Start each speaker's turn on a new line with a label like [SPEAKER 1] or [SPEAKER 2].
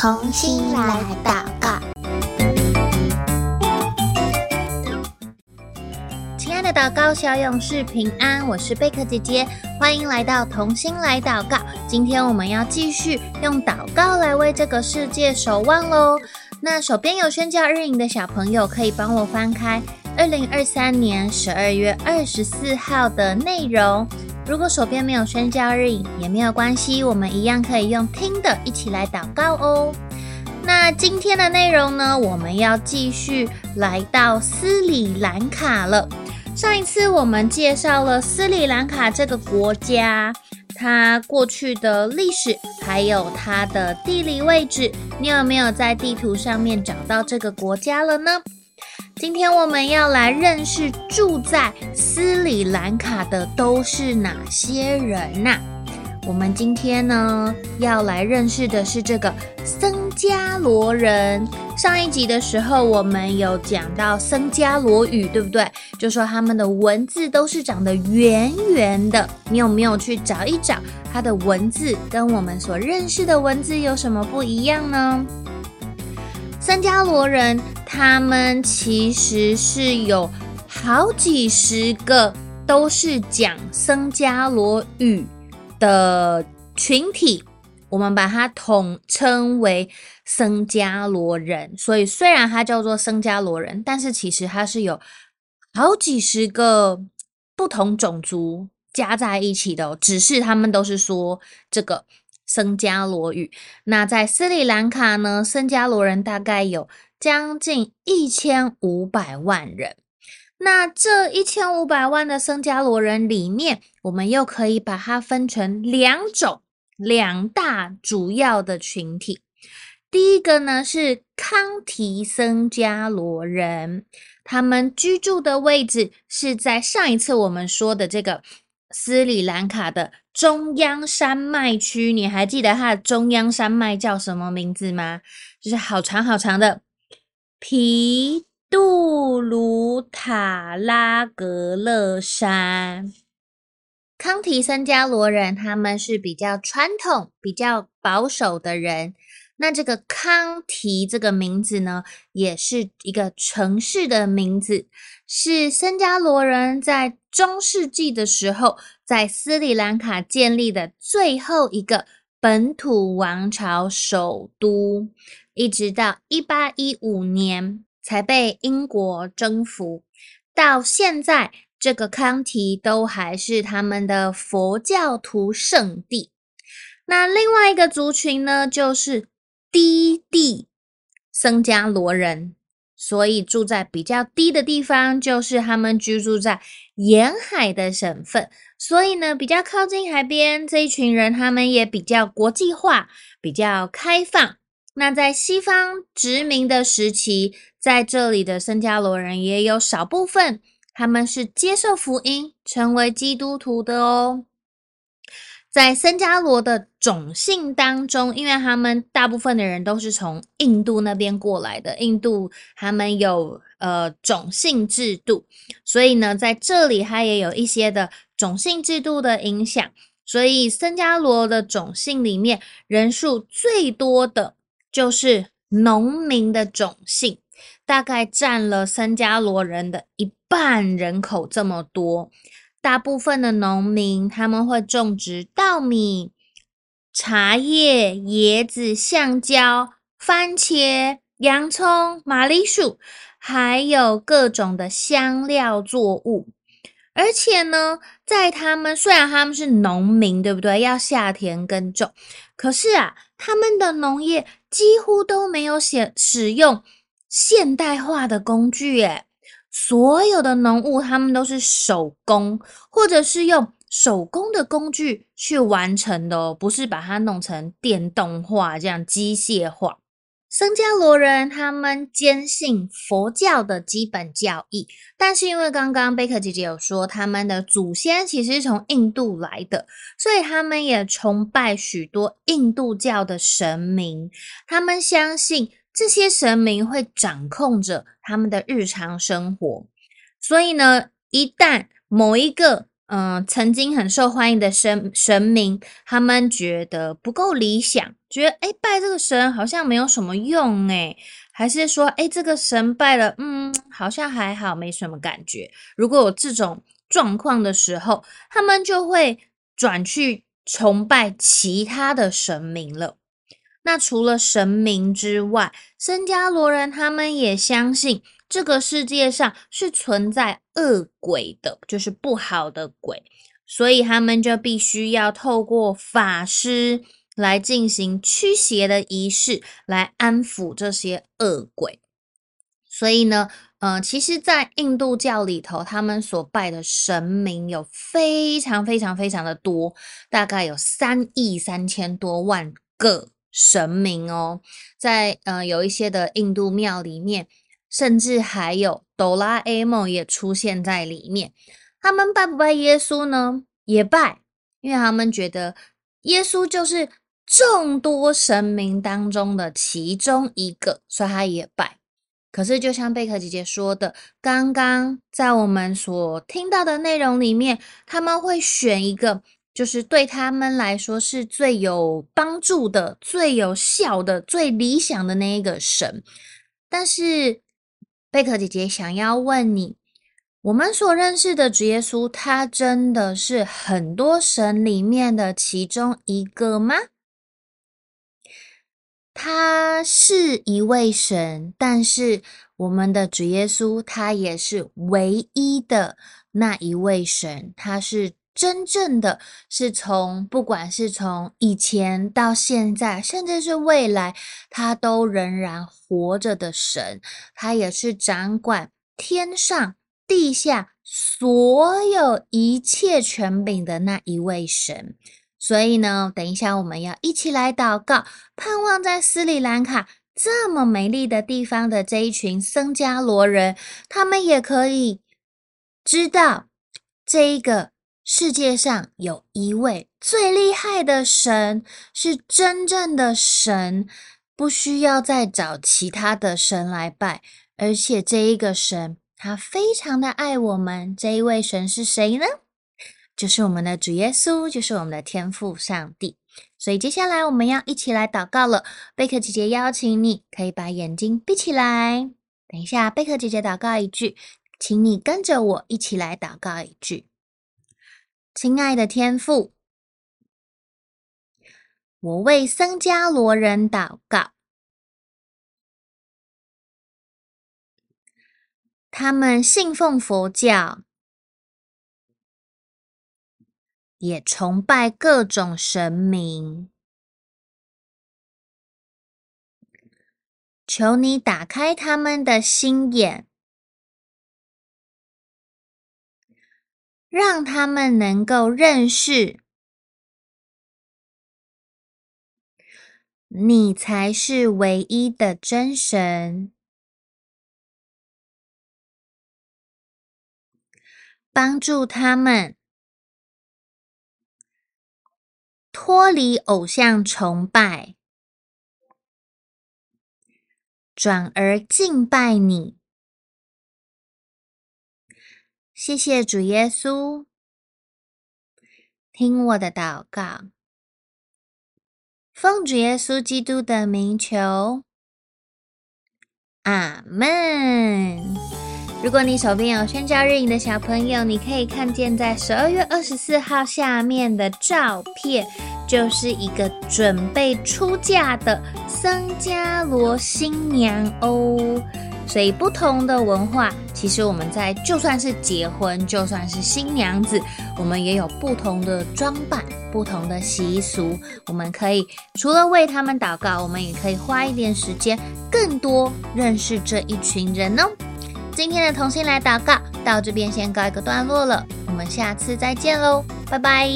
[SPEAKER 1] 同心来祷告，亲爱的祷告小勇士平安，我是贝壳姐姐，欢迎来到同心来祷告。今天我们要继续用祷告来为这个世界守望喽。那手边有宣教日影的小朋友，可以帮我翻开二零二三年十二月二十四号的内容。如果手边没有宣教日影也没有关系，我们一样可以用听的一起来祷告哦。那今天的内容呢，我们要继续来到斯里兰卡了。上一次我们介绍了斯里兰卡这个国家，它过去的历史，还有它的地理位置。你有没有在地图上面找到这个国家了呢？今天我们要来认识住在斯里兰卡的都是哪些人呐？我们今天呢要来认识的是这个僧伽罗人。上一集的时候我们有讲到僧伽罗语，对不对？就说他们的文字都是长得圆圆的。你有没有去找一找它的文字跟我们所认识的文字有什么不一样呢？僧加罗人，他们其实是有好几十个都是讲僧加罗语的群体，我们把它统称为僧加罗人。所以虽然它叫做僧加罗人，但是其实它是有好几十个不同种族加在一起的，只是他们都是说这个。僧伽罗语。那在斯里兰卡呢，僧伽罗人大概有将近一千五百万人。那这一千五百万的僧伽罗人里面，我们又可以把它分成两种，两大主要的群体。第一个呢是康提僧伽罗人，他们居住的位置是在上一次我们说的这个斯里兰卡的中央山脉区，你还记得它的中央山脉叫什么名字吗？就是好长好长的皮杜鲁塔拉格勒山。康提森加罗人他们是比较传统、比较保守的人。那这个康提这个名字呢，也是一个城市的名字，是僧伽罗人在中世纪的时候在斯里兰卡建立的最后一个本土王朝首都，一直到一八一五年才被英国征服。到现在，这个康提都还是他们的佛教徒圣地。那另外一个族群呢，就是。低地僧伽罗人，所以住在比较低的地方，就是他们居住在沿海的省份，所以呢，比较靠近海边这一群人，他们也比较国际化，比较开放。那在西方殖民的时期，在这里的僧伽罗人也有少部分，他们是接受福音，成为基督徒的哦。在僧伽罗的种姓当中，因为他们大部分的人都是从印度那边过来的，印度他们有呃种姓制度，所以呢，在这里它也有一些的种姓制度的影响。所以森加罗的种姓里面，人数最多的就是农民的种姓，大概占了森加罗人的一半人口这么多。大部分的农民他们会种植稻米、茶叶、椰子、橡胶、番茄、洋葱、马铃薯，还有各种的香料作物。而且呢，在他们虽然他们是农民，对不对？要下田耕种，可是啊，他们的农业几乎都没有使使用现代化的工具，诶所有的农务，他们都是手工，或者是用手工的工具去完成的哦，不是把它弄成电动化这样机械化。僧伽罗人他们坚信佛教的基本教义，但是因为刚刚贝克姐姐有说，他们的祖先其实是从印度来的，所以他们也崇拜许多印度教的神明，他们相信。这些神明会掌控着他们的日常生活，所以呢，一旦某一个嗯、曾经很受欢迎的神神明，他们觉得不够理想，觉得诶拜这个神好像没有什么用诶，还是说诶这个神拜了，嗯，好像还好，没什么感觉。如果有这种状况的时候，他们就会转去崇拜其他的神明了。那除了神明之外，僧伽罗人他们也相信。这个世界上是存在恶鬼的，就是不好的鬼，所以他们就必须要透过法师来进行驱邪的仪式，来安抚这些恶鬼。所以呢，呃，其实，在印度教里头，他们所拜的神明有非常非常非常的多，大概有三亿三千多万个神明哦。在呃，有一些的印度庙里面。甚至还有哆啦 A 梦也出现在里面。他们拜不拜耶稣呢？也拜，因为他们觉得耶稣就是众多神明当中的其中一个，所以他也拜。可是，就像贝克姐姐说的，刚刚在我们所听到的内容里面，他们会选一个，就是对他们来说是最有帮助的、最有效的、最理想的那一个神，但是。贝壳姐姐想要问你：我们所认识的主耶稣，他真的是很多神里面的其中一个吗？他是一位神，但是我们的主耶稣，他也是唯一的那一位神，他是。真正的是从，不管是从以前到现在，甚至是未来，他都仍然活着的神，他也是掌管天上地下所有一切权柄的那一位神。所以呢，等一下我们要一起来祷告，盼望在斯里兰卡这么美丽的地方的这一群僧伽罗人，他们也可以知道这一个。世界上有一位最厉害的神，是真正的神，不需要再找其他的神来拜。而且这一个神，他非常的爱我们。这一位神是谁呢？就是我们的主耶稣，就是我们的天父上帝。所以接下来我们要一起来祷告了。贝克姐姐邀请你，可以把眼睛闭起来。等一下，贝克姐姐祷告一句，请你跟着我一起来祷告一句。亲爱的天父，我为僧伽罗人祷告，他们信奉佛教，也崇拜各种神明。求你打开他们的心眼。让他们能够认识，你才是唯一的真神，帮助他们脱离偶像崇拜，转而敬拜你。谢谢主耶稣，听我的祷告，奉主耶稣基督的名求，阿门。如果你手边有宣教日影的小朋友，你可以看见在十二月二十四号下面的照片，就是一个准备出嫁的僧伽罗新娘哦。所以不同的文化，其实我们在就算是结婚，就算是新娘子，我们也有不同的装扮、不同的习俗。我们可以除了为他们祷告，我们也可以花一点时间，更多认识这一群人哦。今天的同心来祷告到这边先告一个段落了，我们下次再见喽，拜拜。